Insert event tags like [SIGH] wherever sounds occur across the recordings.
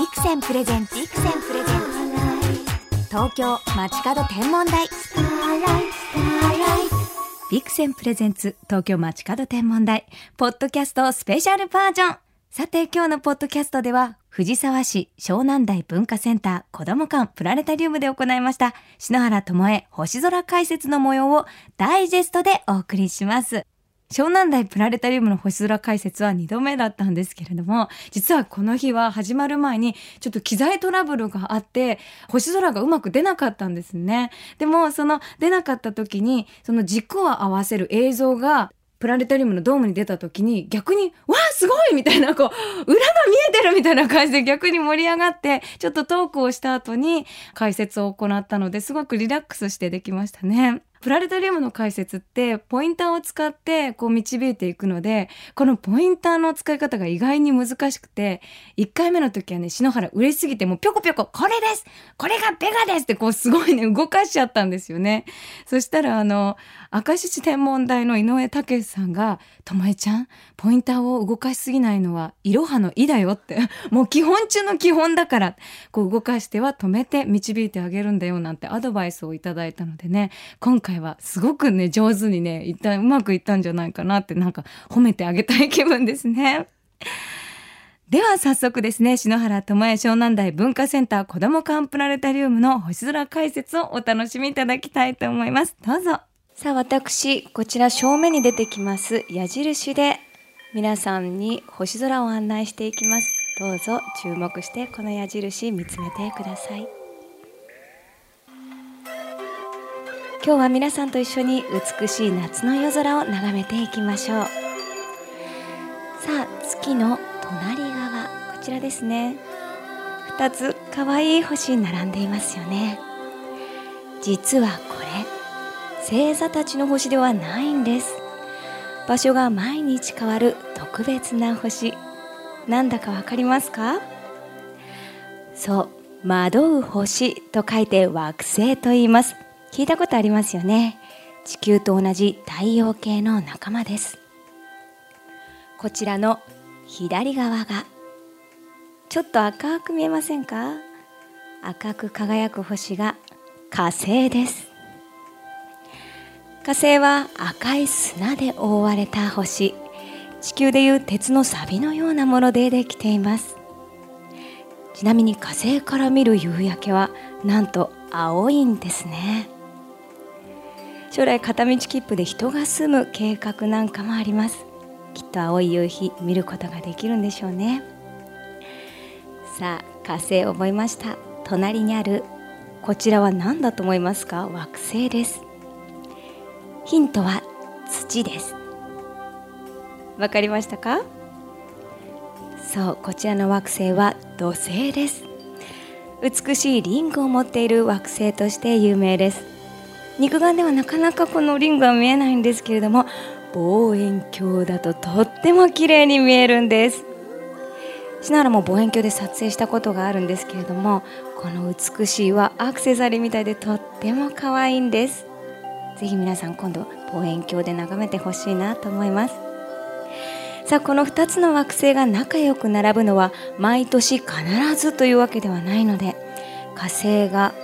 ビクセンプレゼンツ。ビクセンプレゼンツ。東京街角天文台。ビクセンプレゼンツ東京街角天文台。ポッドキャストスペシャルバージョン。さて今日のポッドキャストでは藤沢市湘南台文化センター子ども館プラネタリウムで行いました。篠原智恵星空解説の模様をダイジェストでお送りします。湘南台プラネタリウムの星空解説は2度目だったんですけれども、実はこの日は始まる前にちょっと機材トラブルがあって、星空がうまく出なかったんですね。でも、その出なかった時に、その軸を合わせる映像がプラネタリウムのドームに出た時に逆に「わあすごい!」みたいなこう裏が見えてるみたいな感じで逆に盛り上がってちょっとトークをした後に解説を行ったのですごくリラックスしてできましたね。プラネタリウムの解説ってポインターを使ってこう導いていくのでこのポインターの使い方が意外に難しくて1回目の時はね篠原嬉しすぎてもうぴょこぴょここれですこれがベガですってこうすごいね動かしちゃったんですよね。そしたらあの明石市天文台の井上武さんが「ともえちゃんポインターを動かしすぎないのはいろはの「い」だよ」って [LAUGHS] もう基本中の基本だからこう動かしては止めて導いてあげるんだよなんてアドバイスをいただいたのでね今回はすごくね上手にねいったうまくいったんじゃないかなってなんか褒めてあげたい気分ですね。[LAUGHS] では早速ですね、篠原智恵湘南台文化センター子ども館プラネタリウムの星空解説をお楽しみいただきたいと思います。どうぞ。さあ私こちら正面に出てきます矢印で皆さんに星空を案内していきますどうぞ注目してこの矢印見つめてください今日は皆さんと一緒に美しい夏の夜空を眺めていきましょう。さあ月の隣側こちらですね。2つ可愛い星並んでいますよね。実はこれ星座たちの星ではないんです。場所が毎日変わる特別な星。なんだかわかりますか？そう惑う星と書いて惑星と言います。聞いたことありますよね。地球と同じ太陽系の仲間です。こちらの左側がちょっと赤く見えませんか？赤く輝く星が火星です。火星は赤い砂で覆われた星。地球でいう鉄の錆のようなものでできています。ちなみに火星から見る夕焼けはなんと青いんですね。将来片道切符で人が住む計画なんかもあります。きっと青い夕日見ることができるんでしょうね。さあ火星覚えました。隣にあるこちらは何だと思いますか？惑星です。ヒントは土です。わかりましたか？そうこちらの惑星は土星です。美しいリングを持っている惑星として有名です。肉眼ではなかなかこのリングは見えないんですけれども望遠鏡だととっても綺麗に見えるんです。シナラも望遠鏡で撮影したことがあるんですけれどもこの美しいはアクセサリーみたいでとっても可愛いんです。ぜひ皆さん今度望遠鏡で眺めてほしいなと思います。さあこの2つの惑星が仲良く並ぶのは毎年必ずというわけではないので火星が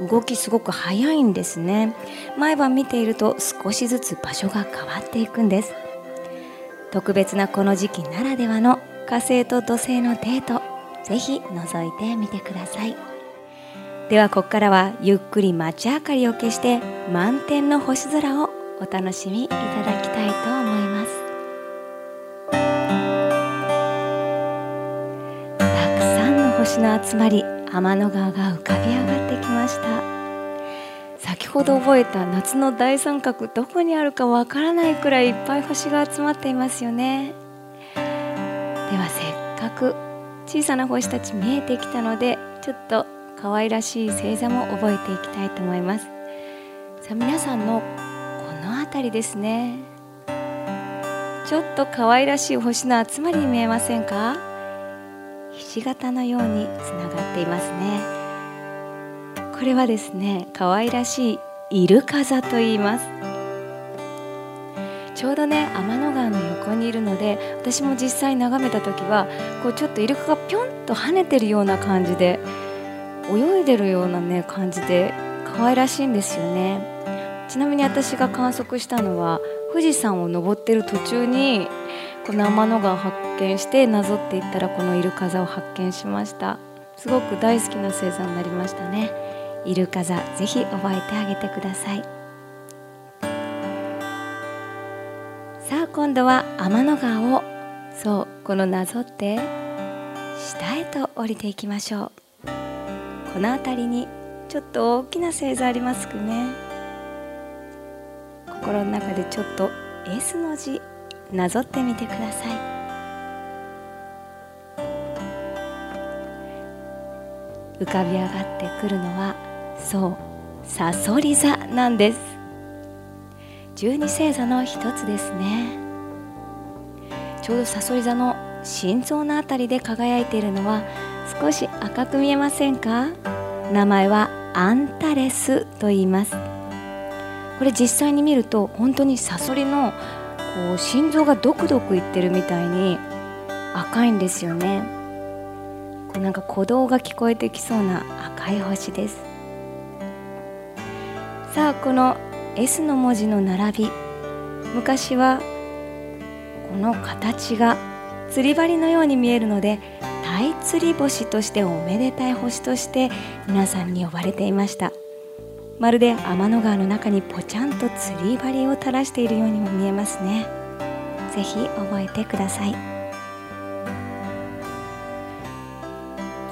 動きすごく早いんですね。毎晩見ていると少しずつ場所が変わっていくんです。特別なこの時期ならではの火星と土星のデートぜひ覗いてみてください。ではここからはゆっくり街明かりを消して満天の星空をお楽しみいただきたいと思います。たくさんの星の集まり天の川が浮かび上がってきました。先ほど覚えた夏の大三角どこにあるかわからないくらいいっぱい星が集まっていますよね。ではせっかく小さな星たち見えてきたのでちょっと可愛らしい星座も覚えていきたいと思います。さあ皆さんのこの辺りですね。ちょっと可愛らしい星の集まりに見えませんか？ひし形のようにつながっていますね。これはですね可愛らしいイルカ座と言います。ちょうどね天の川の横にいるので私も実際眺めた時はこうちょっとイルカがぴょんと跳ねてるような感じで泳いでるようなね感じで可愛らしいんですよね。ちなみに私が観測したのは富士山を登ってる途中にこの天の川を発見してなぞっていったらこのイルカ座を発見しました。すごく大好きな星座になりましたね。イルカ座ぜひ覚えてあげてください。さあ今度は天の川をそうこのなぞって下へと降りていきましょう。この辺りにちょっと大きな星座ありますくね。心の中でちょっと S の字なぞってみてください。浮かび上がってくるのはそうさそり座なんです。十二星座の一つですね。ちょうどさそり座の心臓のあたりで輝いているのは少し赤く見えませんか？名前はアンタレスと言います。これ実際に見ると本当にサソリのこう心臓がドクドクいってるみたいに赤いんですよね。こうなんか鼓動が聞こえてきそうな赤い星です。さあこの S の文字の並び昔はこの形が釣り針のように見えるので大釣り星としておめでたい星として皆さんに呼ばれていました。まるで天の川の中にぽちゃんと釣り針を垂らしているようにも見えますね。ぜひ覚えてください。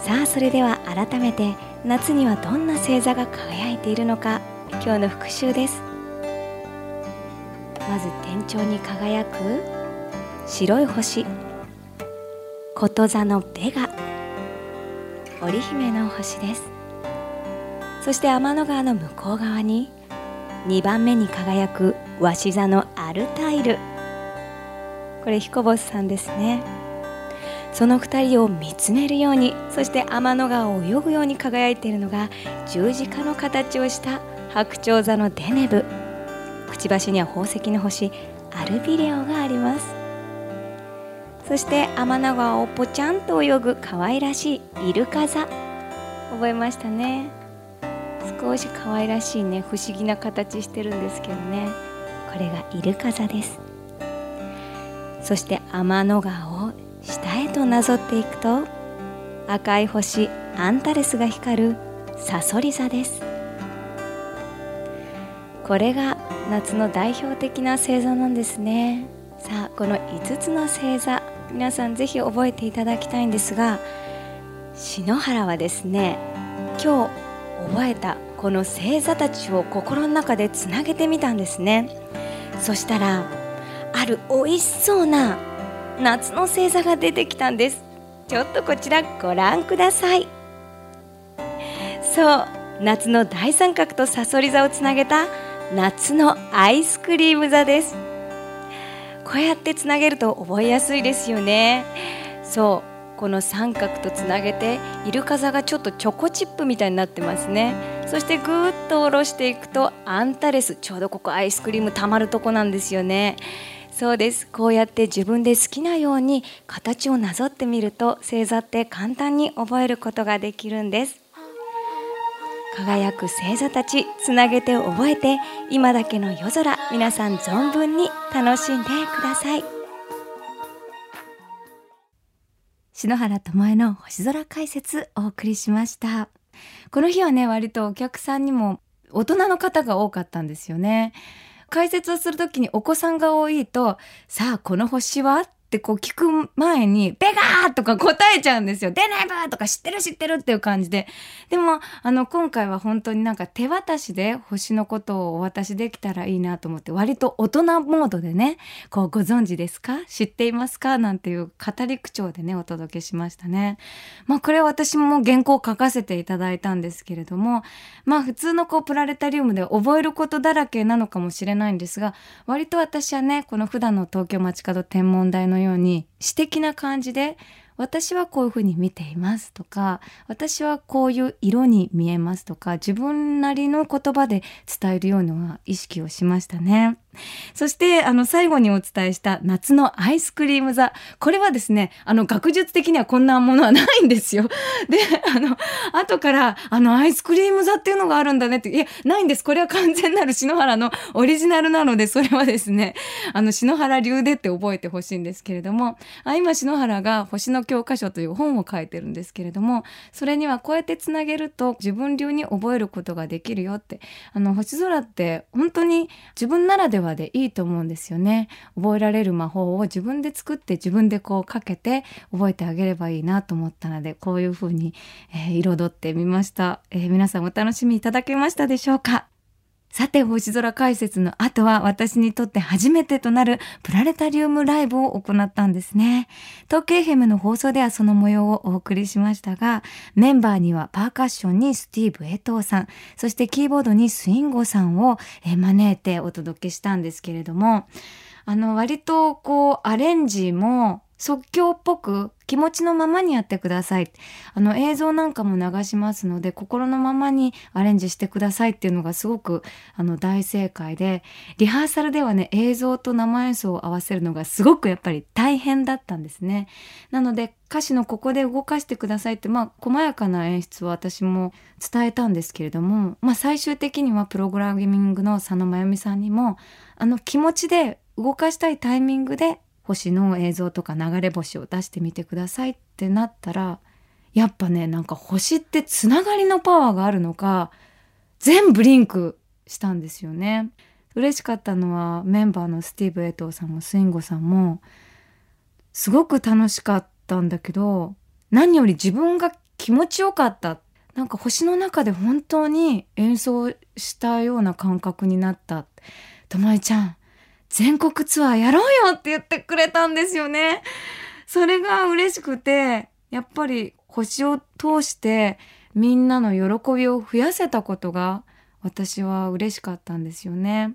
さあそれでは改めて夏にはどんな星座が輝いているのか今日の復習です。まず天頂に輝く白い星こと座のベガ織姫の星です。そして天の川の向こう側に2番目に輝く鷲座のアルタイル。これ彦星さんですね。その2人を見つめるようにそして天の川を泳ぐように輝いているのが十字架の形をした白鳥座のデネブ。くちばしには宝石の星アルビレオがあります。そして天の川をぽちゃんと泳ぐ可愛らしいイルカ座。覚えましたね。少し可愛らしいね不思議な形してるんですけどね。これがイルカ座です。そして天の川を下へとなぞっていくと赤い星アンタレスが光るサソリ座です。これが夏の代表的な星座なんですね。さあこの5つの星座皆さんぜひ覚えていただきたいんですが篠原はですね今日覚えたこの星座たちを心の中でつなげてみたんですね。そしたらある美味しそうな夏の星座が出てきたんです。ちょっとこちらご覧ください。そう夏の大三角とさそり座をつなげた夏のアイスクリーム座です。こうやってつなげると覚えやすいですよね。そうこの三角とつなげてイルカ座がちょっとチョコチップみたいになってますね。そしてぐーっと下ろしていくとアンタレスちょうどここアイスクリームたまるとこなんですよね。そうです。こうやって自分で好きなように形をなぞってみると星座って簡単に覚えることができるんです。輝く星座たちつなげて覚えて今だけの夜空皆さん存分に楽しんでください。篠原智恵の星空解説お送りしました。この日はね割とお客さんにも大人の方が多かったんですよね。解説をするときにお子さんが多いとさあこの星は？ってこう聞く前に、ベガーとか答えちゃうんですよ。出ないブーとか知ってる知ってるっていう感じで。でも、あの、今回は本当になんか手渡しで星のことをお渡しできたらいいなと思って、割と大人モードでね、こうご存知ですか？知っていますか？なんていう語り口調でね、お届けしましたね。まあこれは私も原稿を書かせていただいたんですけれども、まあ普通のこうプラネタリウムで覚えることだらけなのかもしれないんですが、割と私はね、この普段の東京街角天文台のよように詩的な感じで私はこういうふうに見ていますとか私はこういう色に見えますとか自分なりの言葉で伝えるような意識をしましたね。そしてあの最後にお伝えした夏のアイスクリーム座。これはですねあの学術的にはこんなものはないんですよ。[LAUGHS] であの後からあのアイスクリーム座っていうのがあるんだねって。いやないんです。これは完全なる篠原のオリジナルなのでそれはですねあの篠原流でって覚えてほしいんですけれども。あ今篠原が星の教科書という本を書いてるんですけれどもそれにはこうやってつなげると自分流に覚えることができるよって。あの星空って本当に自分ならではでいいと思うんですよね。覚えられる魔法を自分で作って自分でこうかけて覚えてあげればいいなと思ったのでこういう風に、えー、彩ってみました、えー、皆さんお楽しみいただけましたでしょうか？さて、星空解説の後は私にとって初めてとなるプラネタリウムライブを行ったんですね。東京ヘムの放送ではその模様をお送りしましたが、メンバーにはパーカッションにスティーブ・エトーさん、そしてキーボードにスインゴさんを招いてお届けしたんですけれども、あの、割とこう、アレンジも即興っぽく気持ちのままにやってください。あの映像なんかも流しますので心のままにアレンジしてくださいっていうのがすごくあの大正解でリハーサルではね映像と生演奏を合わせるのがすごくやっぱり大変だったんですね。なので歌詞のここで動かしてくださいってまあ細やかな演出を私も伝えたんですけれども、まあ、最終的にはプログラミングの佐野真由美さんにもあの気持ちで動かしたいタイミングで星の映像とか流れ星を出してみてくださいってなったらやっぱねなんか星ってつながりのパワーがあるのか全部リンクしたんですよね。嬉しかったのはメンバーのスティーヴ エトウさんも SWING-O さんもすごく楽しかったんだけど何より自分が気持ちよかったなんか星の中で本当に演奏したような感覚になった「ともえちゃん全国ツアーやろうよって言ってくれたんですよね。それが嬉しくて、やっぱり星を通してみんなの喜びを増やせたことが私は嬉しかったんですよね。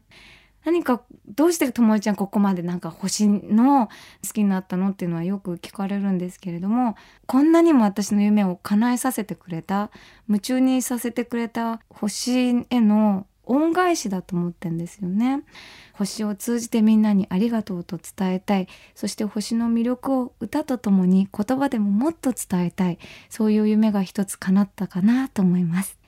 何かどうしてともえちゃんここまでなんか星の好きになったのっていうのはよく聞かれるんですけれどもこんなにも私の夢を叶えさせてくれた夢中にさせてくれた星への恩返しだと思ってんですよね。星を通じてみんなにありがとうと伝えたい。そして星の魅力を歌とともに言葉でももっと伝えたい。そういう夢が一つ叶ったかなと思います。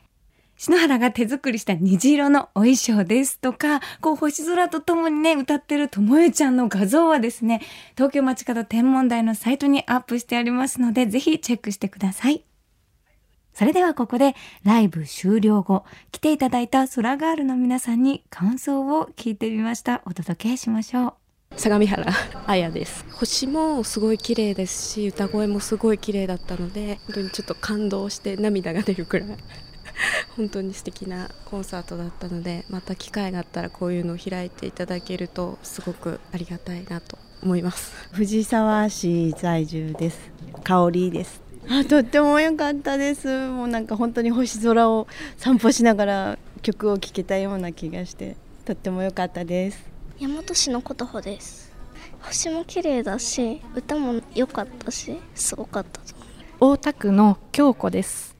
篠原が手作りした虹色のお衣装ですとか、こう星空とともにね、歌ってるともえちゃんの画像はですね、東京街角天文台のサイトにアップしてありますので、ぜひチェックしてください。それではここでライブ終了後、来ていただいた空ガールの皆さんに感想を聞いてみました。お届けしましょう。相模原彩です星もすごい綺麗ですし歌声もすごい綺麗だったので本当にちょっと感動して涙が出るくらい [LAUGHS] 本当に素敵なコンサートだったのでまた機会があったらこういうのを開いていただけるとすごくありがたいなと思います藤沢市在住です香りですあとっても良かったです。もうなんか本当に星空を散歩しながら曲を聴けたような気がしてとっても良かったです。大和市の琴穂です。星も綺麗だし歌も良かったしすごかったと大田区の京子です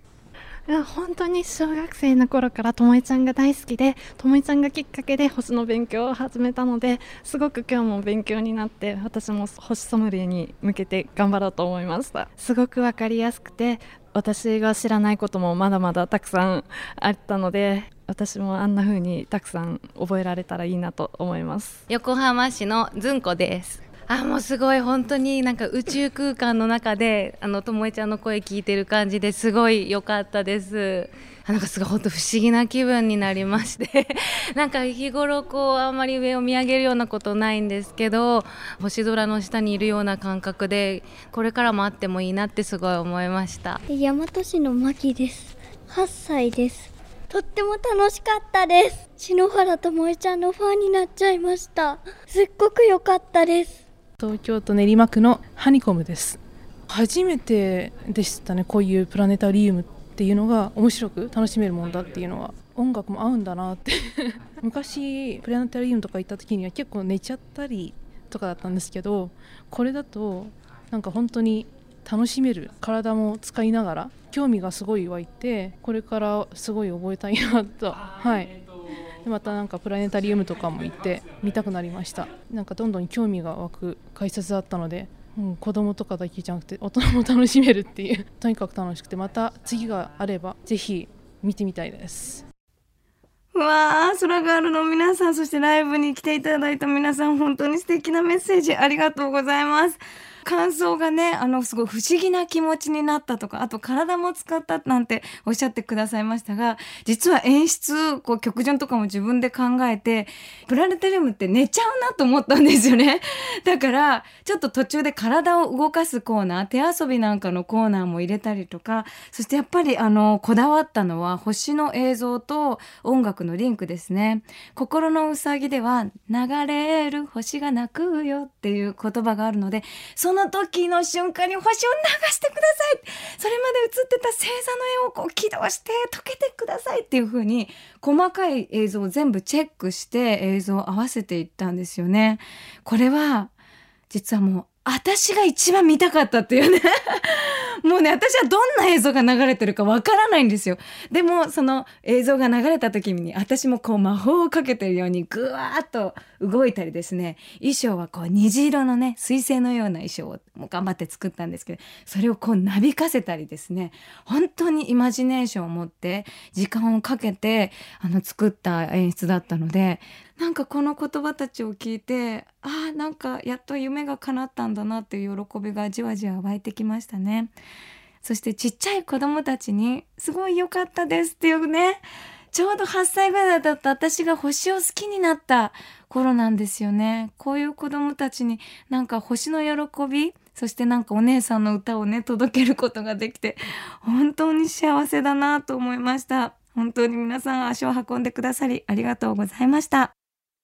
本当に小学生の頃からともえちゃんが大好きでともえちゃんがきっかけで星の勉強を始めたのですごく今日も勉強になって私も星ソムリエに向けて頑張ろうと思いました。すごく分かりやすくて私が知らないこともまだまだたくさんあったので私もあんな風にたくさん覚えられたらいいなと思います。横浜市のずんこです。あもうすごい本当になんか宇宙空間の中であのともえちゃんの声聞いてる感じですごい良かったです。なんかすごい本当不思議な気分になりまして。[LAUGHS] なんか日頃こうあんまり上を見上げるようなことないんですけど星空の下にいるような感覚でこれからもあってもいいなってすごい思いました。大和市のまきです。8歳です。とっても楽しかったです。篠原ともえちゃんのファンになっちゃいました。すっごく良かったです。東京都練馬区のハニコムです。初めてでしたねこういうプラネタリウムっていうのが面白く楽しめるもんだっていうのは。音楽も合うんだなって。[LAUGHS] 昔プラネタリウムとか行った時には結構寝ちゃったりとかだったんですけどこれだとなんか本当に楽しめる。体も使いながら興味がすごい湧いてこれからすごい覚えたいなと。はい。でまたなんかプラネタリウムとかも行って見たくなりました。なんかどんどん興味が湧く解説だったのでうん、子供とかだけじゃなくて大人も楽しめるっていう [LAUGHS] とにかく楽しくてまた次があればぜひ見てみたいです。うわー空があるの皆さんそしてライブに来ていただいた皆さん本当に素敵なメッセージありがとうございます。感想がねあのすごい不思議な気持ちになったとかあと体も使ったなんておっしゃってくださいましたが実は演出こう曲順とかも自分で考えてプラネタリウムって寝ちゃうなと思ったんですよね。[LAUGHS] だからちょっと途中で体を動かすコーナー手遊びなんかのコーナーも入れたりとかそしてやっぱりあのこだわったのは星の映像と音楽のリンクですね。心のうさぎでは流れる星が泣くよっていう言葉があるのでそその時の瞬間に星を流してください。それまで映ってた星座の絵をこう起動して溶けてくださいっていう風に細かい映像を全部チェックして映像を合わせていったんですよね。これは実はもう私が一番見たかったっていうね。[LAUGHS] もうね私はどんな映像が流れてるかわからないんですよ。でもその映像が流れた時に私もこう魔法をかけてるようにぐわーっと動いたりですね衣装はこう虹色のね水星のような衣装をもう頑張って作ったんですけどそれをこうなびかせたりですね本当にイマジネーションを持って時間をかけてあの作った演出だったのでなんかこの言葉たちを聞いてああなんかやっと夢が叶ったんだなっていう喜びがじわじわ湧いてきましたね。そしてちっちゃい子供たちにすごい良かったですっていうねちょうど8歳ぐらいだった私が星を好きになった頃なんですよね。こういう子供たちになんか星の喜びそしてなんかお姉さんの歌をね届けることができて本当に幸せだなと思いました。本当に皆さん足を運んでくださりありがとうございました。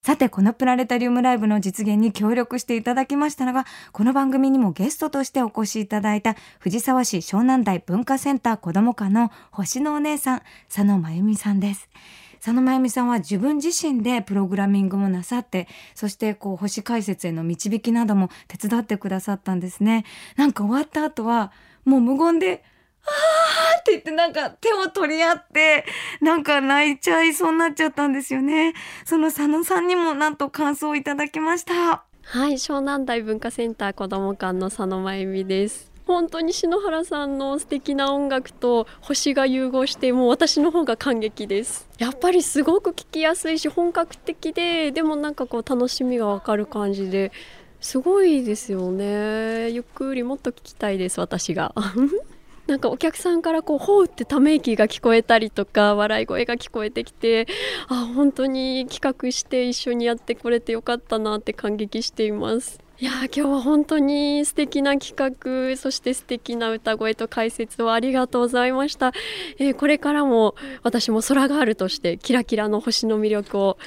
さて、このプラネタリウムライブの実現に協力していただきましたのが、この番組にもゲストとしてお越しいただいた、藤沢市湘南台文化センター子ども課の星のお姉さん、佐野真由美さんです。佐野真由美さんは自分自身でプログラミングもなさって、そしてこう星解説への導きなども手伝ってくださったんですね。なんか終わった後は、もう無言で、あーって言ってなんか手を取り合ってなんか泣いちゃいそうになっちゃったんですよね。その佐野さんにもなんと感想をいただきました。はい湘南台文化センター子ども館の佐野真由美です本当に篠原さんの素敵な音楽と星が融合してもう私の方が感激ですやっぱりすごく聴きやすいし本格的ででもなんかこう楽しみがわかる感じですごいですよねゆっくりもっと聞きたいです私がなんかお客さんからこうほうってため息が聞こえたりとか笑い声が聞こえてきてあ本当に企画して一緒にやってこれてよかったなって感激しています。いや今日は本当に素敵な企画そして素敵な歌声と解説をありがとうございました、えー、これからも私も空があるとしてキラキラの星の魅力を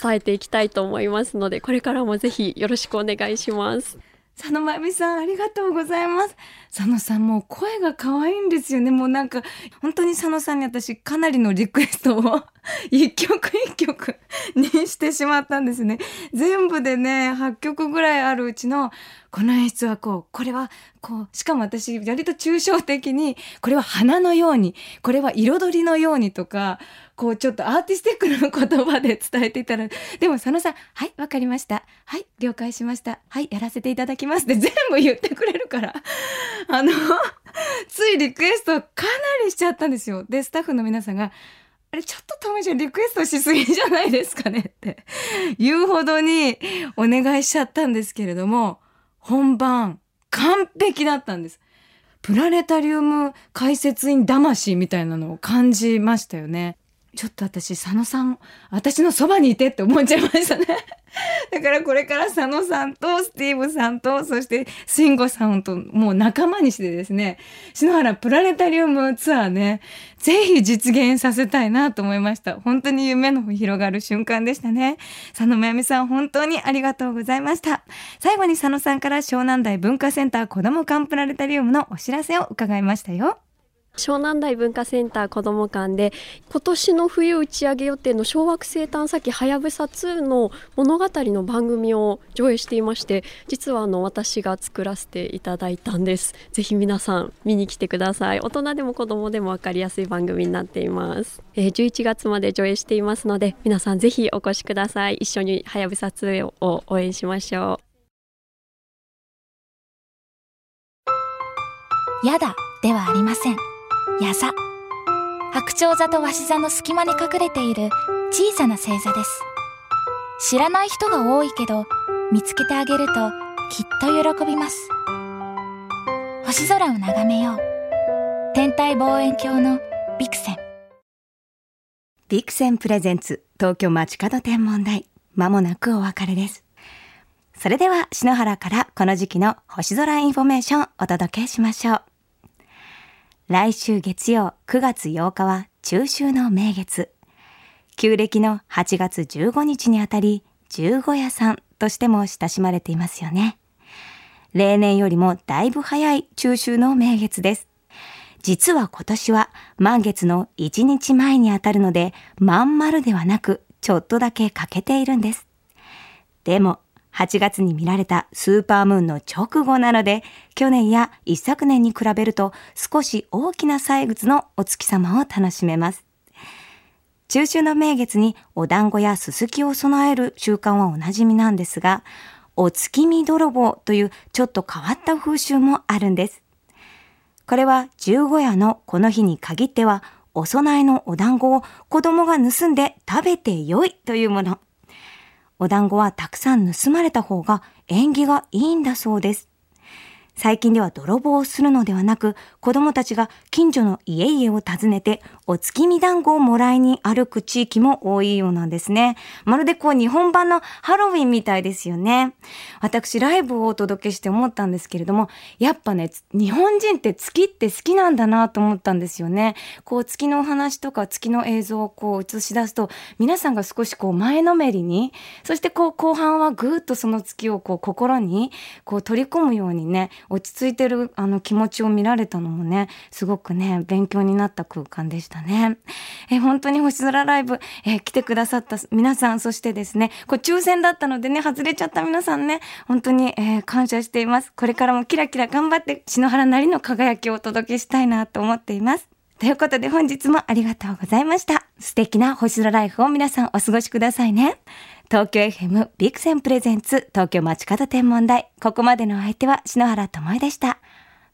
伝えていきたいと思いますのでこれからもぜひよろしくお願いします。佐野真由美さんありがとうございます。佐野さんもう声が可愛いんですよね。もうなんか本当に佐野さんに私かなりのリクエストを [LAUGHS] 一曲一曲 [LAUGHS] にしてしまったんですね。全部でね8曲ぐらいあるうちのこの演出はこうこれはこうしかも私割と抽象的にこれは花のようにこれは彩りのようにとかこうちょっとアーティスティックな言葉で伝えていたらでも佐野さん「はいわかりました。はい了解しました。はいやらせていただきます」って全部言ってくれるからあのついリクエストかなりしちゃったんですよ。でスタッフの皆さんがあれちょっとトミちゃんリクエストしすぎじゃないですかねって言うほどにお願いしちゃったんですけれども本番完璧だったんです。プラネタリウム解説員魂みたいなのを感じましたよね。ちょっと私、佐野さん、私のそばにいてって思っちゃいましたね。[LAUGHS] だからこれから佐野さんとスティーブさんと、そして慎吾さんともう仲間にしてですね、篠原プラネタリウムツアーね、ぜひ実現させたいなと思いました。本当に夢の広がる瞬間でしたね。佐野真由美さん、本当にありがとうございました。最後に佐野さんから湘南台文化センター子ども館プラネタリウムのお知らせを伺いましたよ。湘南台文化センター子ども館で今年の冬打ち上げ予定の小惑星探査機はやぶさ2の物語の番組を上映していまして実はあの私が作らせていただいたんです。ぜひ皆さん見に来てください。大人でも子どもでも分かりやすい番組になっています、えー11月まで上映していますので皆さんぜひお越しください。一緒にはやぶさ2を応援しましょう。やだではありません。やざ。白鳥座と鷲座の隙間に隠れている小さな星座です。知らない人が多いけど、見つけてあげるときっと喜びます。星空を眺めよう。天体望遠鏡のビクセン。ビクセン presents 東京街角天文台まもなくお別れですそれでは篠原からこの時期の星空インフォメーションお届けしましょう来週月曜9月8日は中秋の名月。旧暦の8月15日にあたり十五夜さんとしても親しまれていますよね。例年よりもだいぶ早い中秋の名月です。実は今年は満月の1日前にあたるので、まん丸ではなく、ちょっとだけ欠けているんです。でも、8月に見られたスーパームーンの直後なので、去年や一昨年に比べると少し大きな歳月のお月様を楽しめます。中秋の名月にお団子やすすきを備える習慣はおなじみなんですが、お月見泥棒というちょっと変わった風習もあるんです。これは十五夜のこの日に限っては、お供えのお団子を子供が盗んで食べてよいというもの。お団子はたくさん盗まれた方が縁起がいいんだそうです。最近では泥棒をするのではなく、子供たちが近所の家々を訪ねて、お月見団子をもらいに歩く地域も多いようなんですね。まるでこう日本版のハロウィンみたいですよね。私ライブをお届けして思ったんですけれども、やっぱね、日本人って月って好きなんだなと思ったんですよね。こう月のお話とか月の映像をこう映し出すと、皆さんが少しこう前のめりに、そしてこう後半はぐーっとその月をこう心にこう取り込むようにね、落ち着いてるあの気持ちを見られたのもね、すごくね、勉強になった空間でしたね。え、本当に星空ライブ、え来てくださった皆さん、そしてですね、こう抽選だったのでね、外れちゃった皆さんね、本当に、えー感謝しています。これからもキラキラ頑張って、篠原なりの輝きをお届けしたいなと思っています。ということで本日もありがとうございました。素敵な星空ライフを皆さんお過ごしくださいね。東京 FM ビクセンプレゼンツ東京街角天文台。ここまでの相手は篠原智恵でした。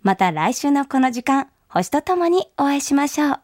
また来週のこの時間、星とともにお会いしましょう。